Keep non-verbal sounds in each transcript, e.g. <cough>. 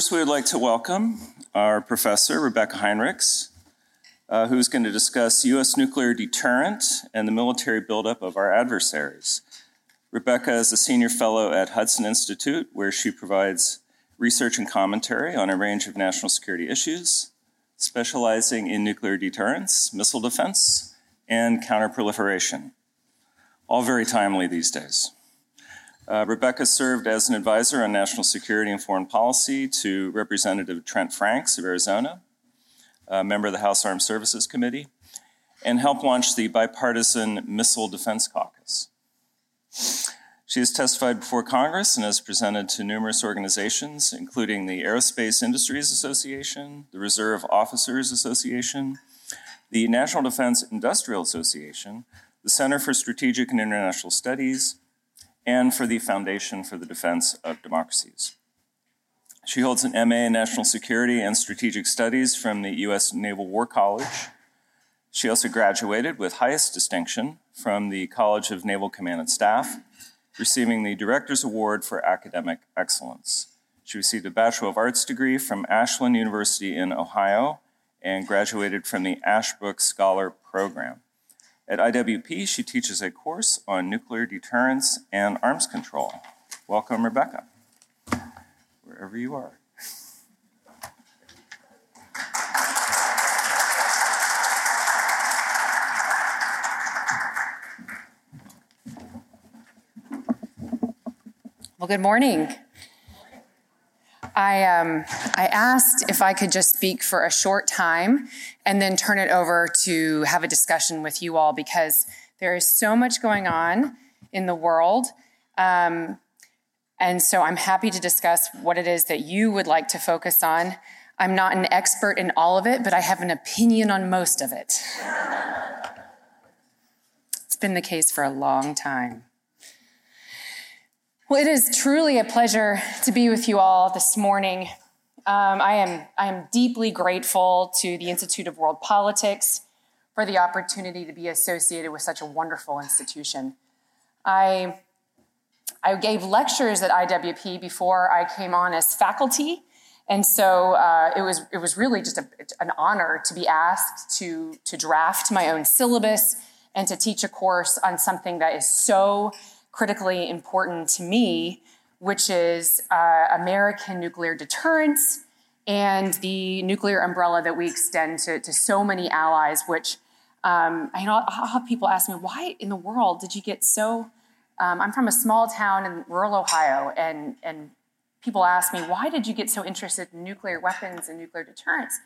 First, we would like to welcome our professor, Rebeccah Heinrichs, uh, who's going to discuss U.S. nuclear deterrent and the military buildup of our adversaries. Rebeccah is a senior fellow at Hudson Institute, where she provides research and commentary on a range of national security issues, specializing in nuclear deterrence, missile defense, and counterproliferation. All very timely these days. Uh, Rebeccah served as an advisor on national security and foreign policy to Representative Trent Franks of Arizona, a member of the House Armed Services Committee, and helped launch the Bipartisan Missile Defense Caucus. She has testified before Congress and has presented to numerous organizations, including the Aerospace Industries Association, the Reserve Officers Association, the National Defense Industrial Association, the Center for Strategic and International Studies, and for the Foundation for the Defense of Democracies. She holds an MA in National Security and Strategic Studies from the U.S. Naval War College. She also graduated with highest distinction from the College of Naval Command and Staff, receiving the Director's Award for Academic Excellence. She received a Bachelor of Arts degree from Ashland University in Ohio and graduated from the Ashbrook Scholar Program. At IWP, she teaches a course on nuclear deterrence and arms control. Welcome, Rebeccah, wherever you are. Well, good morning. I, um, I asked if I could just speak for a short time and then turn it over to have a discussion with you all because there is so much going on in the world. Um, and so I'm happy to discuss what it is that you would like to focus on. I'm not an expert in all of it, but I have an opinion on most of it. <laughs> it's been the case for a long time. Well, it is truly a pleasure to be with you all this morning. Um, I, am, I am deeply grateful to the Institute of World Politics for the opportunity to be associated with such a wonderful institution. I, I gave lectures at IWP before I came on as faculty, and so uh, it, was, it was really just a, an honor to be asked to, to draft my own syllabus and to teach a course on something that is so critically important to me, which is uh, American nuclear deterrence and the nuclear umbrella that we extend to, to so many allies, which um, I know I'll have people ask me, why in the world did you get so? Um, I'm from a small town in rural Ohio, and, and people ask me, why did you get so interested in nuclear weapons and nuclear deterrence?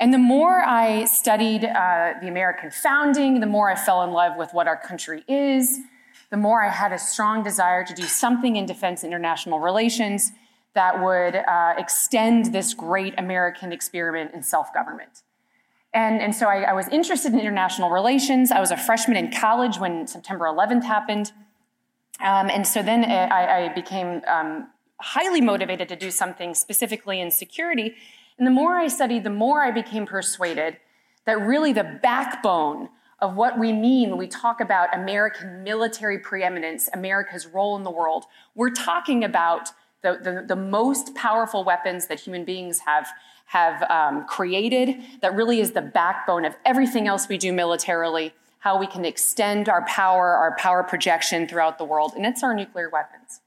And the more I studied uh, the American founding, the more I fell in love with what our country is, the more I had a strong desire to do something in defense international relations that would uh, extend this great American experiment in self government. And, and so I, I, was interested in international relations. I was a freshman in college when September 11th happened. Um, and so then I, I became um, highly motivated to do something specifically in security. And the more I studied, the more I became persuaded that really the backbone of what we mean when we talk about American military preeminence, America's role in the world. We're talking about the, the, the most powerful weapons that human beings have, have um, created, that really is the backbone of everything else we do militarily, how we can extend our power, our power projection throughout the world, and it's our nuclear weapons.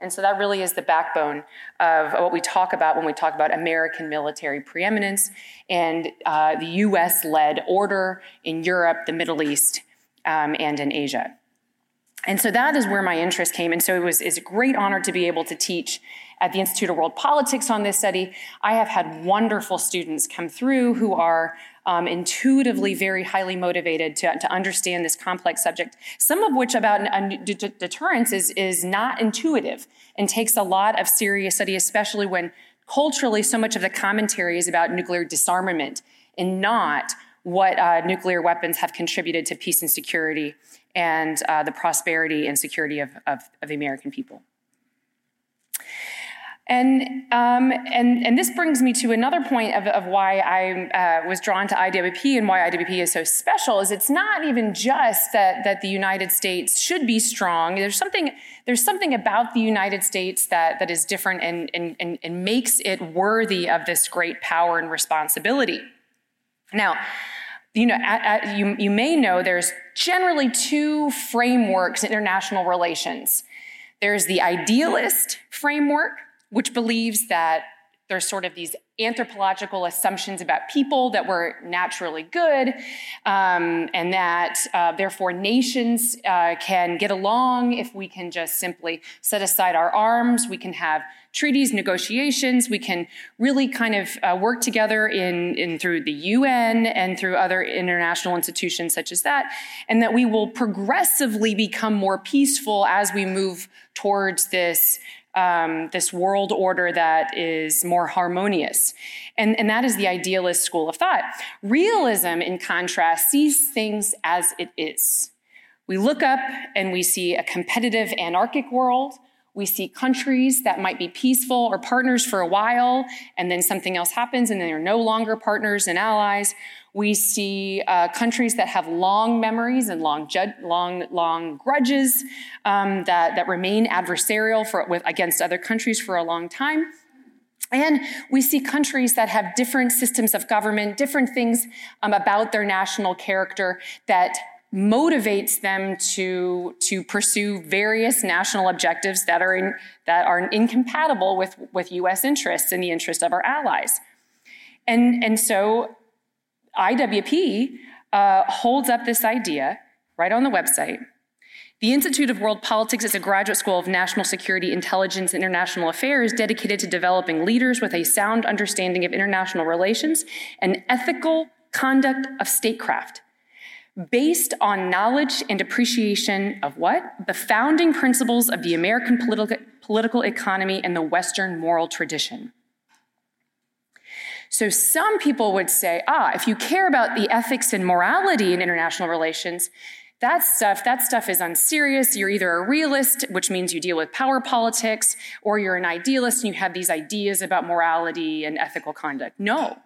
And so that really is the backbone of what we talk about when we talk about American military preeminence and uh, the US led order in Europe, the Middle East, um, and in Asia. And so that is where my interest came. And so it was it's a great honor to be able to teach at the Institute of World Politics on this study. I have had wonderful students come through who are um, intuitively very highly motivated to, to understand this complex subject, some of which about deterrence is, is not intuitive and takes a lot of serious study, especially when culturally so much of the commentary is about nuclear disarmament and not what uh, nuclear weapons have contributed to peace and security and uh, the prosperity and security of, of, of the American people. And, um, and, and this brings me to another point of, of why I uh, was drawn to IWP and why IWP is so special is it's not even just that, that the United States should be strong. There's something, there's something about the United States that, that is different and, and, and, and makes it worthy of this great power and responsibility. Now, you know, at, at, you, you may know there's generally two frameworks in international relations. There's the idealist framework, which believes that there's sort of these anthropological assumptions about people that we're naturally good, um, and that uh, therefore nations uh, can get along if we can just simply set aside our arms. We can have treaties, negotiations. We can really kind of uh, work together in, in through the UN and through other international institutions such as that, and that we will progressively become more peaceful as we move towards this um, this world order that is more harmonious. And, and that is the idealist school of thought. Realism, in contrast, sees things as it is. We look up and we see a competitive anarchic world. We see countries that might be peaceful or partners for a while, and then something else happens and they're no longer partners and allies. We see uh, countries that have long memories and long, ju- long, long grudges um, that, that remain adversarial for, with, against other countries for a long time. And we see countries that have different systems of government, different things um, about their national character that motivates them to, to pursue various national objectives that are, in, that are incompatible with, with US interests and the interests of our allies. And, and so IWP uh, holds up this idea right on the website. The Institute of World Politics is a graduate school of national security, intelligence, and international affairs dedicated to developing leaders with a sound understanding of international relations and ethical conduct of statecraft based on knowledge and appreciation of what? The founding principles of the American political, political economy and the Western moral tradition. So some people would say, ah, if you care about the ethics and morality in international relations, that stuff, that stuff is unserious. You're either a realist, which means you deal with power politics, or you're an idealist and you have these ideas about morality and ethical conduct. No,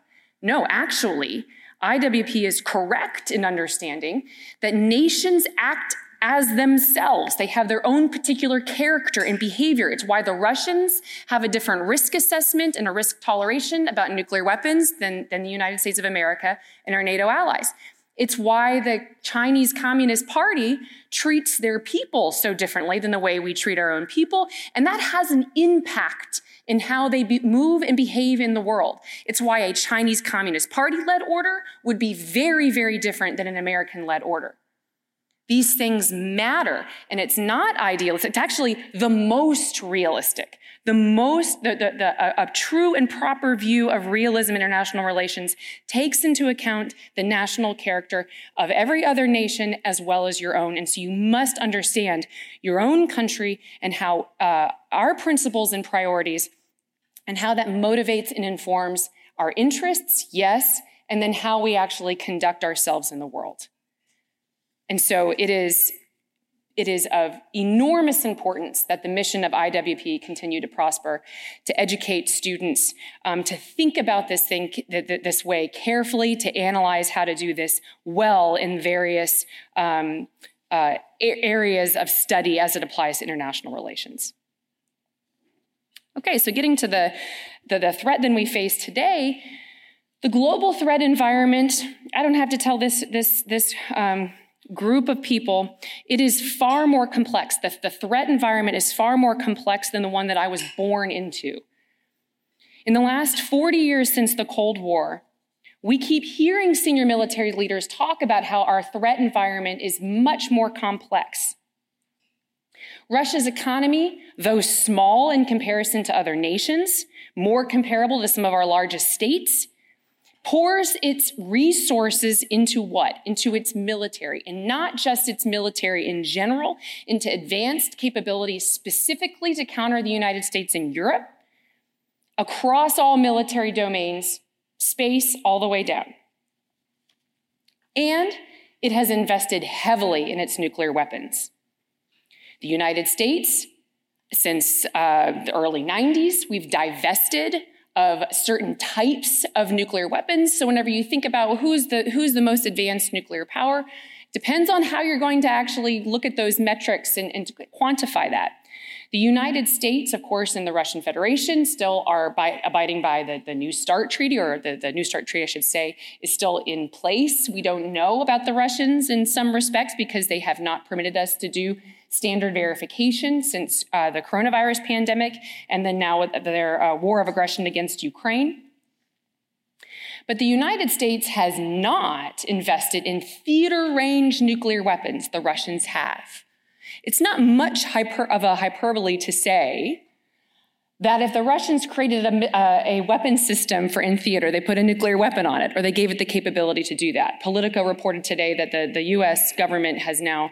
no, actually, IWP is correct in understanding that nations act as themselves. They have their own particular character and behavior. It's why the Russians have a different risk assessment and a risk toleration about nuclear weapons than, than the United States of America and our NATO allies. It's why the Chinese Communist Party treats their people so differently than the way we treat our own people. And that has an impact in how they be, move and behave in the world. It's why a Chinese Communist Party led order would be very, very different than an American led order. These things matter, and it's not idealist. It's actually the most realistic. The most, the, the, the, a, a true and proper view of realism in international relations takes into account the national character of every other nation as well as your own. And so you must understand your own country and how uh, our principles and priorities and how that motivates and informs our interests, yes, and then how we actually conduct ourselves in the world. And so it is, it is of enormous importance that the mission of IWP continue to prosper, to educate students, um, to think about this thing this way carefully, to analyze how to do this well in various um, uh, areas of study as it applies to international relations. Okay, so getting to the, the, the threat that we face today, the global threat environment, I don't have to tell this, this, this um, group of people, it is far more complex. The, the threat environment is far more complex than the one that I was born into. In the last 40 years since the Cold War, we keep hearing senior military leaders talk about how our threat environment is much more complex. Russia's economy, though small in comparison to other nations, more comparable to some of our largest states, pours its resources into what? Into its military, and not just its military in general, into advanced capabilities specifically to counter the United States and Europe, across all military domains, space all the way down. And it has invested heavily in its nuclear weapons. The United States since uh, the early 90s. We've divested of certain types of nuclear weapons. So whenever you think about who's the who's the most advanced nuclear power, depends on how you're going to actually look at those metrics and, and quantify that. The United States, of course, and the Russian Federation still are by, abiding by the, the New START Treaty, or the, the New START Treaty, I should say, is still in place. We don't know about the Russians in some respects because they have not permitted us to do standard verification since uh, the coronavirus pandemic, and then now with their uh, war of aggression against Ukraine. But the United States has not invested in theater range nuclear weapons, the Russians have. It's not much hyper, of a hyperbole to say that if the Russians created a, uh, a, weapon system for in theater, they put a nuclear weapon on it, or they gave it the capability to do that. Politico reported today that the, the US government has now,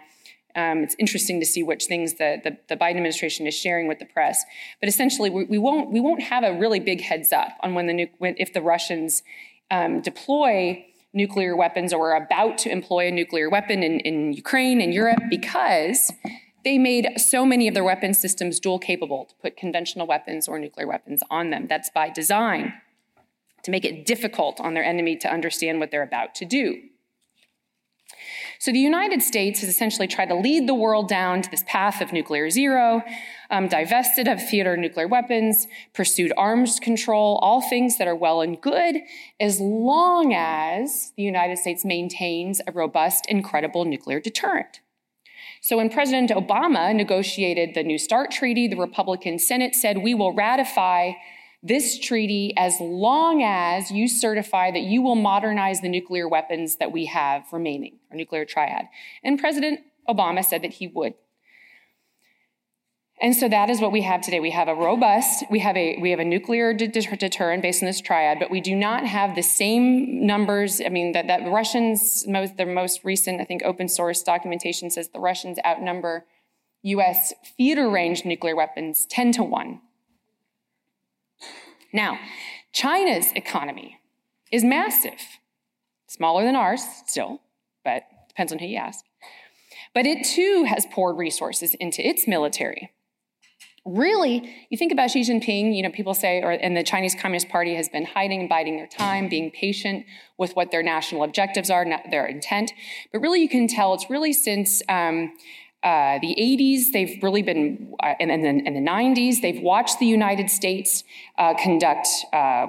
um, it's interesting to see which things the, the, the, Biden administration is sharing with the press. But essentially, we, we, won't, we won't have a really big heads up on when the, when, if the Russians um, deploy nuclear weapons or are about to employ a nuclear weapon in, in Ukraine and Europe because they made so many of their weapon systems dual capable to put conventional weapons or nuclear weapons on them. That's by design, to make it difficult on their enemy to understand what they're about to do. So the United States has essentially tried to lead the world down to this path of nuclear zero, um, divested of theater nuclear weapons, pursued arms control, all things that are well and good, as long as the United States maintains a robust and credible nuclear deterrent. So when President Obama negotiated the New START treaty, the Republican Senate said, we will ratify this treaty as long as you certify that you will modernize the nuclear weapons that we have remaining, our nuclear triad. And President Obama said that he would. And so that is what we have today. We have a robust, we have a we have a nuclear deterrent based on this triad, but we do not have the same numbers. I mean, that, that the Russians, most their most recent, I think, open source documentation says the Russians outnumber U.S. theater range nuclear weapons 10 to 1. Now, China's economy is massive, smaller than ours still, but depends on who you ask. But it too has poured resources into its military really, you think about Xi Jinping, you know, people say, or and the Chinese Communist Party has been hiding and biding their time, being patient with what their national objectives are, their intent. But really, you can tell it's really since um, uh, the 80s, they've really been, uh, and, and, in the 90s, they've watched the United States uh, conduct uh,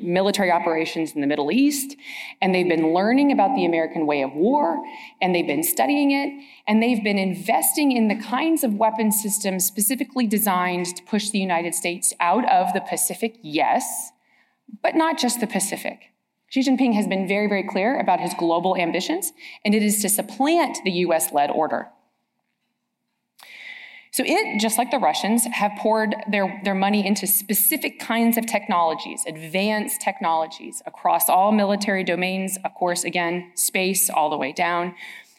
military operations in the Middle East, and they've been learning about the American way of war, and they've been studying it, and they've been investing in the kinds of weapon systems specifically designed to push the United States out of the Pacific, yes, but not just the Pacific. Xi Jinping has been very, very clear about his global ambitions, and it is to supplant the US led order. So it, just like the Russians, have poured their, their money into specific kinds of technologies, advanced technologies across all military domains, of course, again, space all the way down.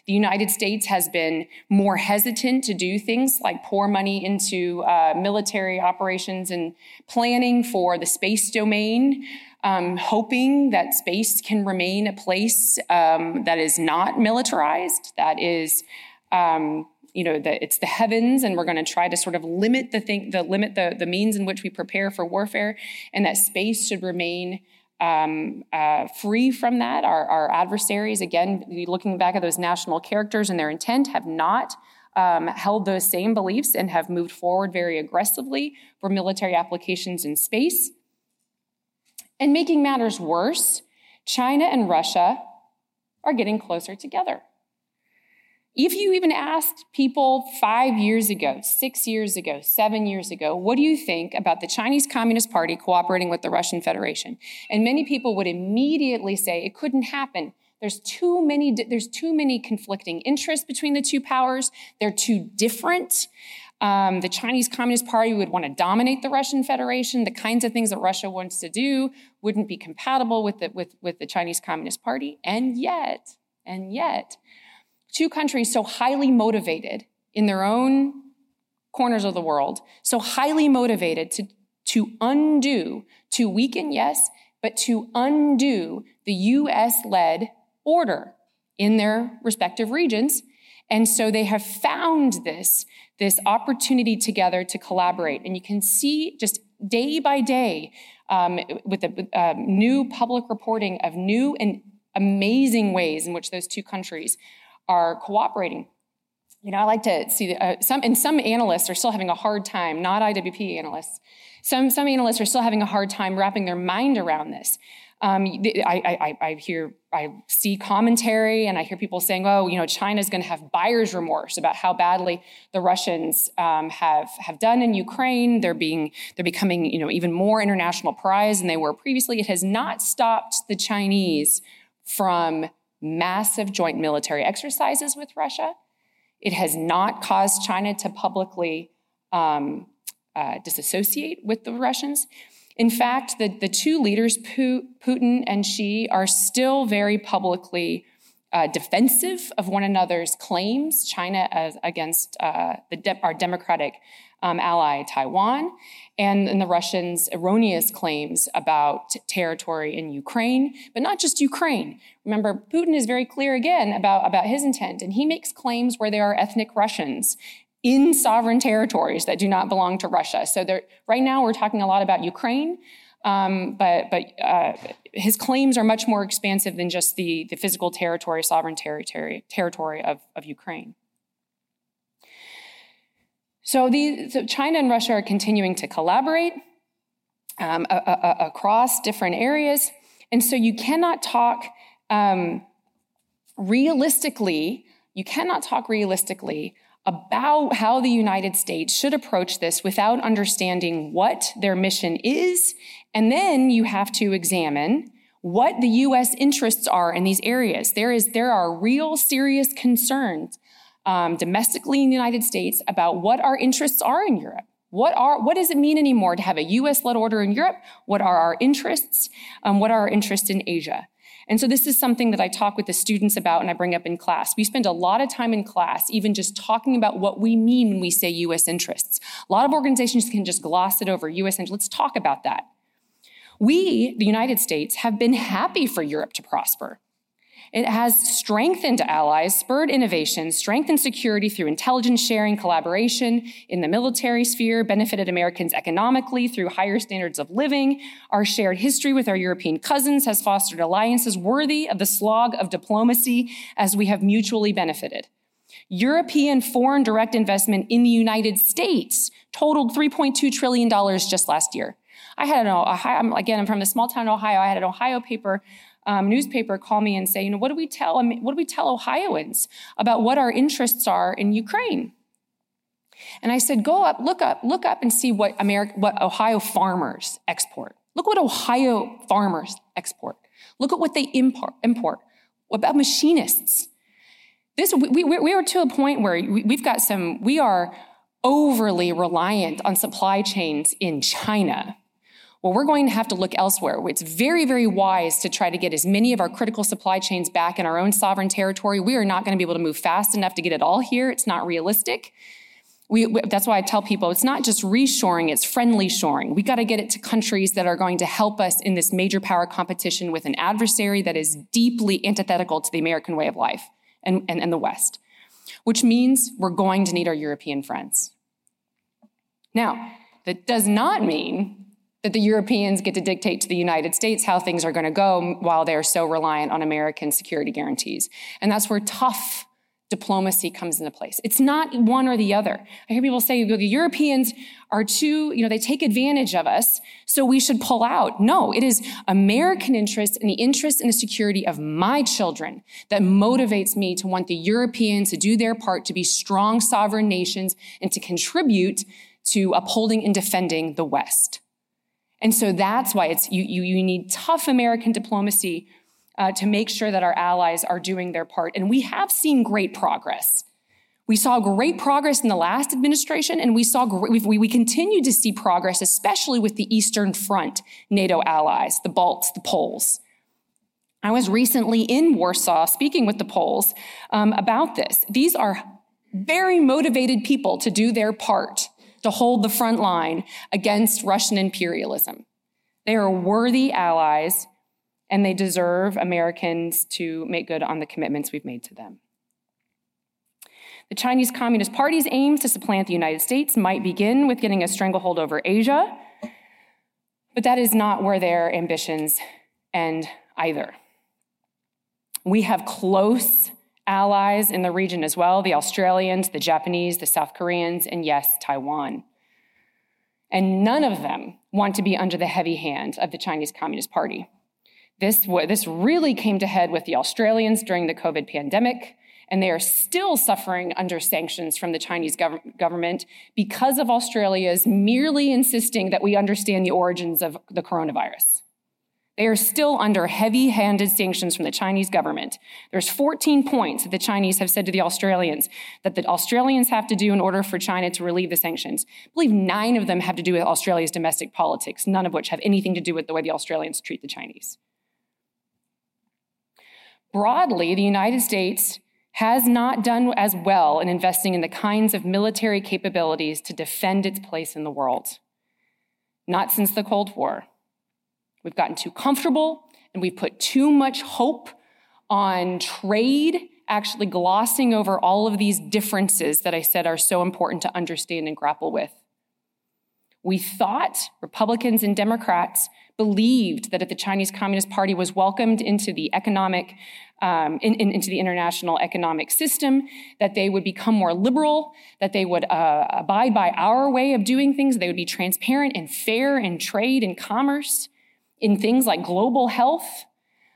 The United States has been more hesitant to do things like pour money into uh, military operations and planning for the space domain, um, hoping that space can remain a place um, that is not militarized, that is um, you know, the, it's the heavens, and we're going to try to sort of limit the thing, the limit the, the means in which we prepare for warfare, and that space should remain um, uh, free from that. Our, our, adversaries, again, looking back at those national characters and their intent, have not um, held those same beliefs and have moved forward very aggressively for military applications in space. And making matters worse, China and Russia are getting closer together. If you even asked people five years ago, six years ago, seven years ago, what do you think about the Chinese Communist Party cooperating with the Russian Federation? And many people would immediately say it couldn't happen. There's too many, there's too many conflicting interests between the two powers. They're too different. Um, the Chinese Communist Party would want to dominate the Russian Federation. The kinds of things that Russia wants to do wouldn't be compatible with the, with, with the Chinese Communist Party. And yet, and yet, two countries so highly motivated in their own corners of the world, so highly motivated to, to undo, to weaken, yes, but to undo the US led order in their respective regions. And so they have found this, this opportunity together to collaborate. And you can see just day by day um, with the uh, new public reporting of new and amazing ways in which those two countries are cooperating. You know, I like to see uh, some, and some analysts are still having a hard time, not IWP analysts. Some, some analysts are still having a hard time wrapping their mind around this. Um, I, I, I, hear, I see commentary and I hear people saying, oh, you know, China's going to have buyer's remorse about how badly the Russians um, have, have done in Ukraine. They're being, they're becoming, you know, even more international prize than they were previously. It has not stopped the Chinese from massive joint military exercises with Russia. It has not caused China to publicly um, uh, disassociate with the Russians. In fact, the, the two leaders, Putin and Xi, are still very publicly uh, defensive of one another's claims, China as against uh, de- our democratic um, ally Taiwan, and, the Russians' erroneous claims about territory in Ukraine, but not just Ukraine. Remember, Putin is very clear again about, about his intent, and he makes claims where there are ethnic Russians in sovereign territories that do not belong to Russia. So there, right now we're talking a lot about Ukraine, um, but, but uh, his claims are much more expansive than just the, the physical territory, sovereign territory, territory of, of Ukraine. So, so China and Russia are continuing to collaborate um, a, a, a, across different areas. And so you cannot talk um, realistically, you cannot talk realistically about how the United States should approach this without understanding what their mission is. And then you have to examine what the US interests are in these areas. There, is, there are real serious concerns um, domestically in the United States about what our interests are in Europe. What, are, what does it mean anymore to have a US led order in Europe? What are our interests? Um, what are our interests in Asia? And so this is something that I talk with the students about and I bring up in class. We spend a lot of time in class even just talking about what we mean when we say US interests. A lot of organizations can just gloss it over US interests. Let's talk about that. We, the United States, have been happy for Europe to prosper. It has strengthened allies, spurred innovation, strengthened security through intelligence sharing, collaboration in the military sphere, benefited Americans economically through higher standards of living. Our shared history with our European cousins has fostered alliances worthy of the slog of diplomacy as we have mutually benefited. European foreign direct investment in the United States totaled $3.2 trillion just last year. I had an Ohio, again, I'm from the small town in Ohio. I had an Ohio paper um, newspaper call me and say, you know, what do we tell what do we tell Ohioans about what our interests are in Ukraine? And I said, go up, look up, look up and see what America, what Ohio farmers export. Look what Ohio farmers export. Look at what they import. import. What about machinists? This we, we, we are to a point where we've got some. We are overly reliant on supply chains in China well, we're going to have to look elsewhere. It's very, very wise to try to get as many of our critical supply chains back in our own sovereign territory. We are not going to be able to move fast enough to get it all here. It's not realistic. We, that's why I tell people it's not just reshoring, it's friendly shoring. We got to get it to countries that are going to help us in this major power competition with an adversary that is deeply antithetical to the American way of life and, and, and the West, which means we're going to need our European friends. Now, that does not mean that the Europeans get to dictate to the United States how things are going to go while they're so reliant on American security guarantees. And that's where tough diplomacy comes into place. It's not one or the other. I hear people say the Europeans are too, you know, they take advantage of us, so we should pull out. No, it is American interest and the interest and the security of my children that motivates me to want the Europeans to do their part to be strong sovereign nations and to contribute to upholding and defending the West. And so that's why it's, you, you, you need tough American diplomacy uh, to make sure that our allies are doing their part. And we have seen great progress. We saw great progress in the last administration, and we saw we, we continue to see progress, especially with the Eastern Front NATO allies, the Balts, the Poles. I was recently in Warsaw speaking with the Poles um, about this. These are very motivated people to do their part to hold the front line against Russian imperialism. They are worthy allies, and they deserve Americans to make good on the commitments we've made to them. The Chinese Communist Party's aims to supplant the United States might begin with getting a stranglehold over Asia, but that is not where their ambitions end either. We have close allies in the region as well the Australians, the Japanese, the South Koreans, and yes, Taiwan. And none of them want to be under the heavy hand of the Chinese Communist Party. This, this really came to head with the Australians during the COVID pandemic, and they are still suffering under sanctions from the Chinese gov- government because of Australia's merely insisting that we understand the origins of the coronavirus. They are still under heavy handed sanctions from the Chinese government. There's 14 points that the Chinese have said to the Australians that the Australians have to do in order for China to relieve the sanctions. I believe nine of them have to do with Australia's domestic politics, none of which have anything to do with the way the Australians treat the Chinese. Broadly, the United States has not done as well in investing in the kinds of military capabilities to defend its place in the world. Not since the Cold War. We've gotten too comfortable and we've put too much hope on trade, actually glossing over all of these differences that I said are so important to understand and grapple with. We thought Republicans and Democrats believed that if the Chinese Communist Party was welcomed into the economic, um, in, in, into the international economic system, that they would become more liberal, that they would uh, abide by our way of doing things, they would be transparent and fair in trade and commerce, in things like global health,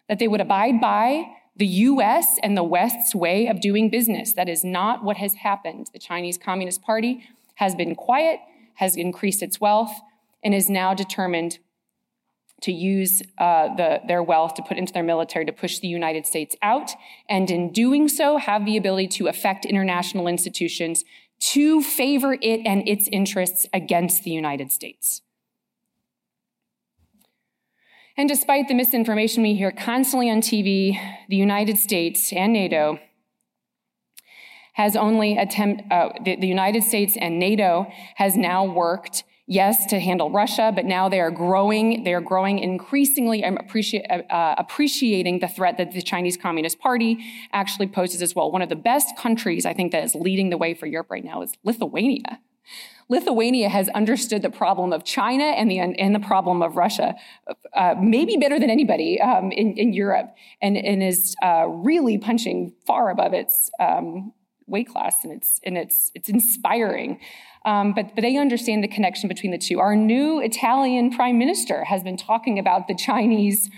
that they would abide by the US and the West's way of doing business. That is not what has happened. The Chinese Communist Party has been quiet has increased its wealth and is now determined to use uh, the, their wealth to put into their military to push the United States out, and in doing so, have the ability to affect international institutions to favor it and its interests against the United States. And despite the misinformation we hear constantly on TV, the United States and NATO has only attempt, uh, the, the United States and NATO has now worked yes, to handle Russia, but now they are growing. They are growing increasingly, um, appreciate, uh, uh, appreciating the threat that the Chinese Communist Party actually poses as well. One of the best countries, I think, that is leading the way for Europe right now is Lithuania. Lithuania has understood the problem of China and the, and the problem of Russia, uh, maybe better than anybody um, in, in, Europe, and, and is uh, really punching far above its um, weight class, and it's and it's it's inspiring. Um, but but they understand the connection between the two. Our new Italian prime minister has been talking about the Chinese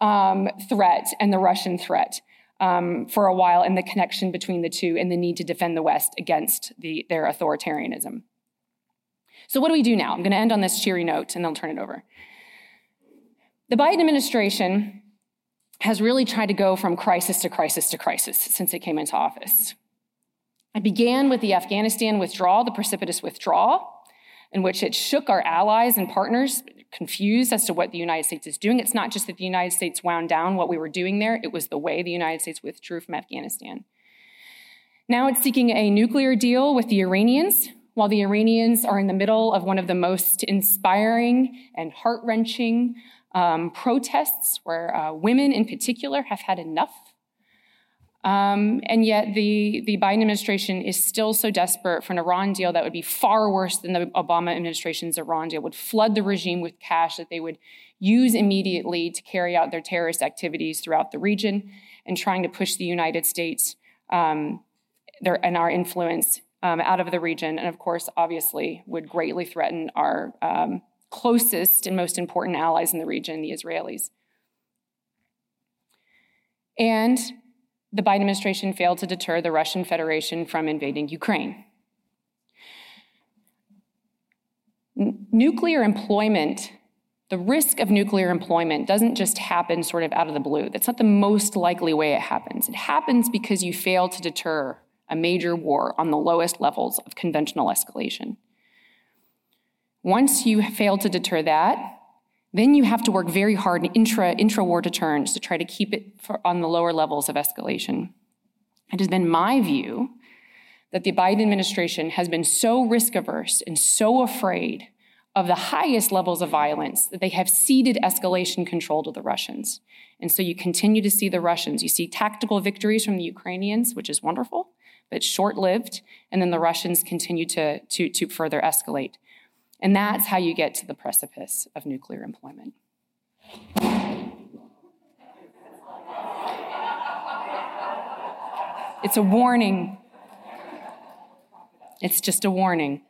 um, threat and the Russian threat. Um, for a while, and the connection between the two, and the need to defend the West against the, their authoritarianism. So, what do we do now? I'm going to end on this cheery note, and then I'll turn it over. The Biden administration has really tried to go from crisis to crisis to crisis since it came into office. It began with the Afghanistan withdrawal, the precipitous withdrawal, in which it shook our allies and partners, confused as to what the United States is doing. It's not just that the United States wound down what we were doing there, it was the way the United States withdrew from Afghanistan. Now it's seeking a nuclear deal with the Iranians, while the Iranians are in the middle of one of the most inspiring and heart wrenching um, protests, where uh, women in particular have had enough um, and yet, the, the Biden administration is still so desperate for an Iran deal that would be far worse than the Obama administration's Iran deal, would flood the regime with cash that they would use immediately to carry out their terrorist activities throughout the region and trying to push the United States um, their, and our influence um, out of the region. And of course, obviously, would greatly threaten our um, closest and most important allies in the region, the Israelis. And the Biden administration failed to deter the Russian Federation from invading Ukraine. N- nuclear employment, the risk of nuclear employment doesn't just happen sort of out of the blue. That's not the most likely way it happens. It happens because you fail to deter a major war on the lowest levels of conventional escalation. Once you fail to deter that, then you have to work very hard in intra, intra-war deterrence to try to keep it on the lower levels of escalation. It has been my view that the Biden administration has been so risk averse and so afraid of the highest levels of violence that they have ceded escalation control to the Russians. And so you continue to see the Russians. You see tactical victories from the Ukrainians, which is wonderful, but short lived, and then the Russians continue to, to, to further escalate. And that's how you get to the precipice of nuclear employment. It's a warning. It's just a warning.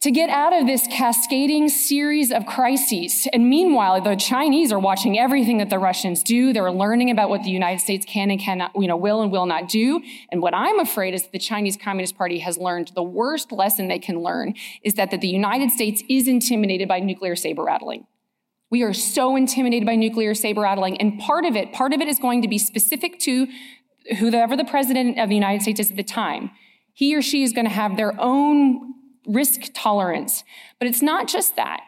To get out of this cascading series of crises. And meanwhile, the Chinese are watching everything that the Russians do. They're learning about what the United States can and cannot, you know, will and will not do. And what I'm afraid is that the Chinese Communist Party has learned the worst lesson they can learn is that, that the United States is intimidated by nuclear saber rattling. We are so intimidated by nuclear saber rattling. And part of it, part of it is going to be specific to whoever the president of the United States is at the time. He or she is going to have their own risk tolerance. But it's not just that.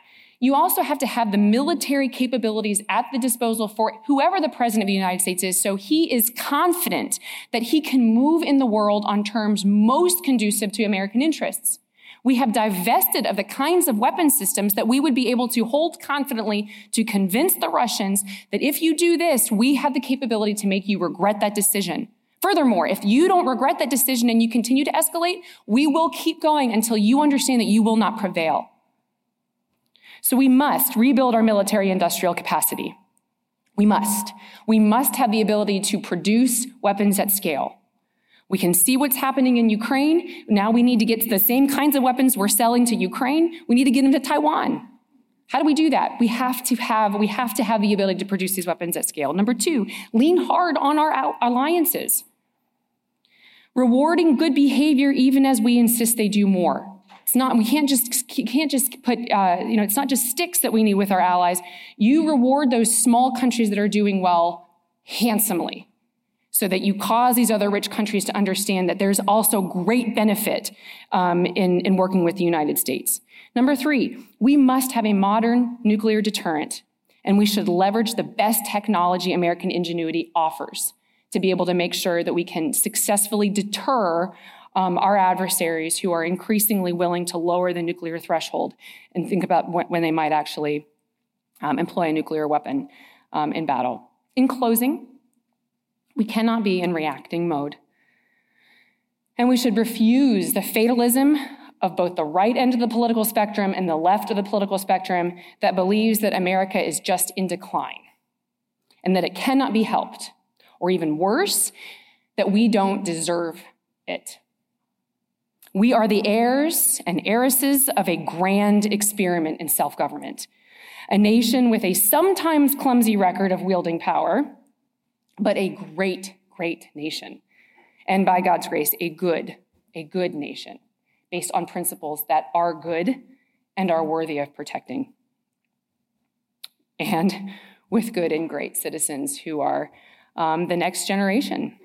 You also have to have the military capabilities at the disposal for whoever the president of the United States is. So he is confident that he can move in the world on terms most conducive to American interests. We have divested of the kinds of weapon systems that we would be able to hold confidently to convince the Russians that if you do this, we have the capability to make you regret that decision. Furthermore, if you don't regret that decision and you continue to escalate, we will keep going until you understand that you will not prevail. So we must rebuild our military industrial capacity. We must. We must have the ability to produce weapons at scale. We can see what's happening in Ukraine. Now we need to get the same kinds of weapons we're selling to Ukraine. We need to get them to Taiwan. How do we do that? We have to have, we have to have the ability to produce these weapons at scale. Number two, lean hard on our alliances rewarding good behavior even as we insist they do more. It's not, we can't just, can't just put, uh, you know, it's not just sticks that we need with our allies. You reward those small countries that are doing well handsomely so that you cause these other rich countries to understand that there's also great benefit um, in, in working with the United States. Number three, we must have a modern nuclear deterrent, and we should leverage the best technology American ingenuity offers to be able to make sure that we can successfully deter um, our adversaries who are increasingly willing to lower the nuclear threshold and think about when they might actually um, employ a nuclear weapon um, in battle. In closing, we cannot be in reacting mode. And we should refuse the fatalism of both the right end of the political spectrum and the left of the political spectrum that believes that America is just in decline and that it cannot be helped or even worse, that we don't deserve it. We are the heirs and heiresses of a grand experiment in self government, a nation with a sometimes clumsy record of wielding power, but a great, great nation. And by God's grace, a good, a good nation based on principles that are good and are worthy of protecting. And with good and great citizens who are um, the next generation.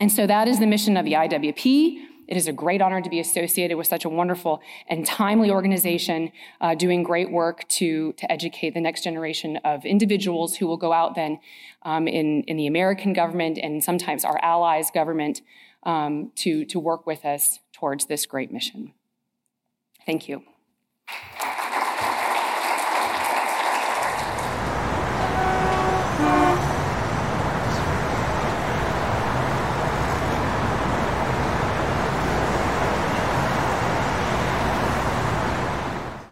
And so that is the mission of the IWP. It is a great honor to be associated with such a wonderful and timely organization uh, doing great work to, to educate the next generation of individuals who will go out then um, in, in the American government and sometimes our allies' government um, to, to work with us towards this great mission. Thank you.